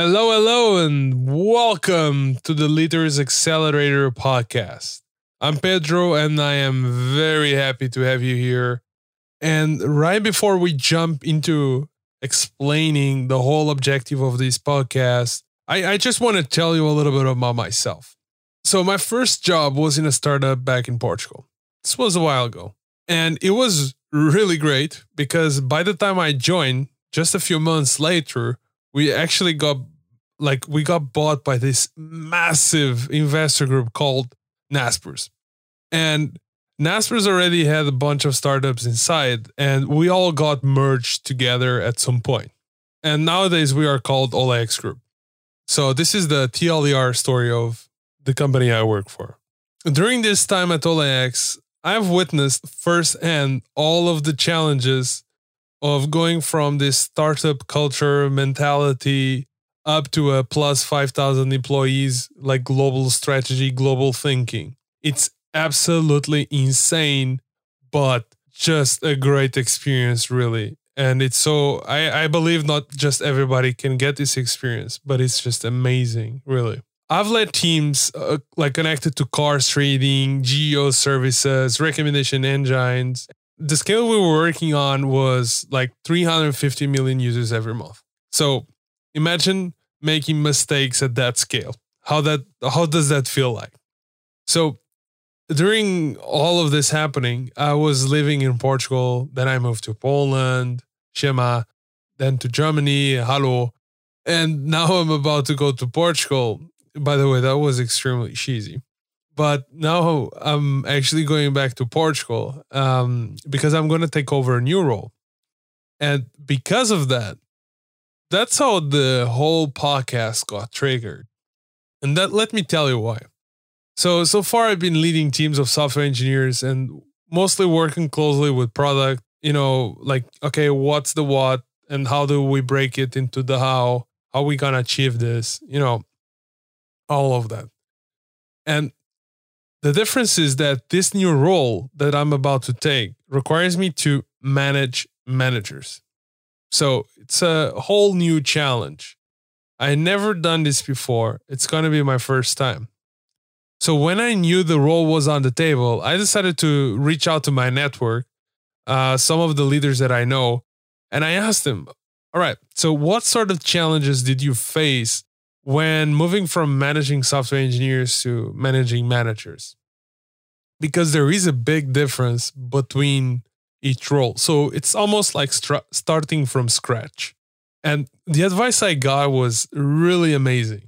Hello, hello, and welcome to the Leaders Accelerator podcast. I'm Pedro, and I am very happy to have you here. And right before we jump into explaining the whole objective of this podcast, I, I just want to tell you a little bit about myself. So, my first job was in a startup back in Portugal. This was a while ago. And it was really great because by the time I joined, just a few months later, we actually got like we got bought by this massive investor group called Naspers. And Naspers already had a bunch of startups inside, and we all got merged together at some point. And nowadays we are called OLX Group. So this is the TLDR story of the company I work for. During this time at OLX, I've witnessed firsthand all of the challenges of going from this startup culture mentality up to a plus 5,000 employees, like global strategy, global thinking. It's absolutely insane, but just a great experience, really. And it's so, I, I believe not just everybody can get this experience, but it's just amazing, really. I've led teams uh, like connected to cars trading, geo services, recommendation engines. The scale we were working on was like 350 million users every month. So imagine making mistakes at that scale. How that how does that feel like? So during all of this happening, I was living in Portugal. Then I moved to Poland, Shema, then to Germany, Halo, and now I'm about to go to Portugal. By the way, that was extremely cheesy. But now I'm actually going back to Portugal um, because I'm going to take over a new role. And because of that, that's how the whole podcast got triggered. And that let me tell you why. So so far I've been leading teams of software engineers and mostly working closely with product, you know, like okay, what's the what and how do we break it into the how? How we gonna achieve this? You know, all of that. And the difference is that this new role that I'm about to take requires me to manage managers. So it's a whole new challenge. I never done this before. It's going to be my first time. So when I knew the role was on the table, I decided to reach out to my network, uh, some of the leaders that I know, and I asked them, all right, so what sort of challenges did you face when moving from managing software engineers to managing managers? Because there is a big difference between each role. So it's almost like starting from scratch. And the advice I got was really amazing.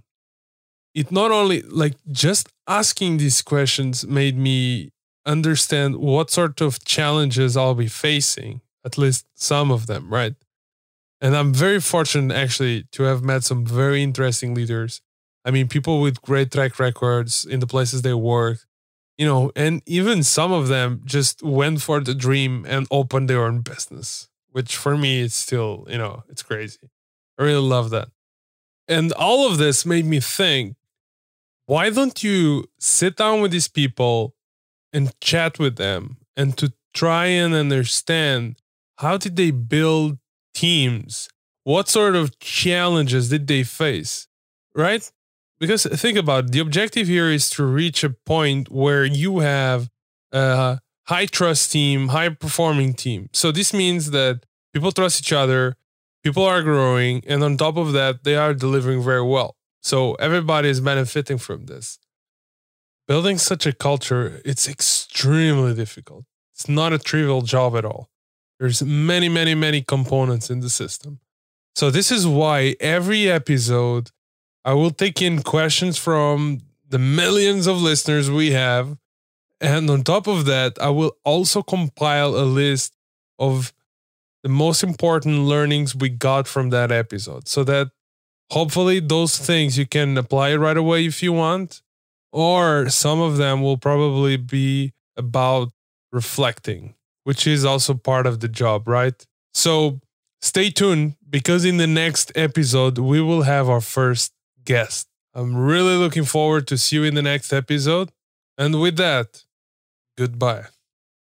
It not only like just asking these questions made me understand what sort of challenges I'll be facing, at least some of them, right? And I'm very fortunate actually to have met some very interesting leaders. I mean, people with great track records in the places they work, you know, and even some of them just went for the dream and opened their own business, which for me, it's still, you know, it's crazy. I really love that. And all of this made me think why don't you sit down with these people and chat with them and to try and understand how did they build teams? What sort of challenges did they face? Right? because think about it, the objective here is to reach a point where you have a high trust team, high performing team. So this means that people trust each other, people are growing, and on top of that, they are delivering very well. So everybody is benefiting from this. Building such a culture, it's extremely difficult. It's not a trivial job at all. There's many, many, many components in the system. So this is why every episode I will take in questions from the millions of listeners we have. And on top of that, I will also compile a list of the most important learnings we got from that episode so that hopefully those things you can apply right away if you want, or some of them will probably be about reflecting, which is also part of the job, right? So stay tuned because in the next episode, we will have our first guest. I'm really looking forward to see you in the next episode. And with that, goodbye.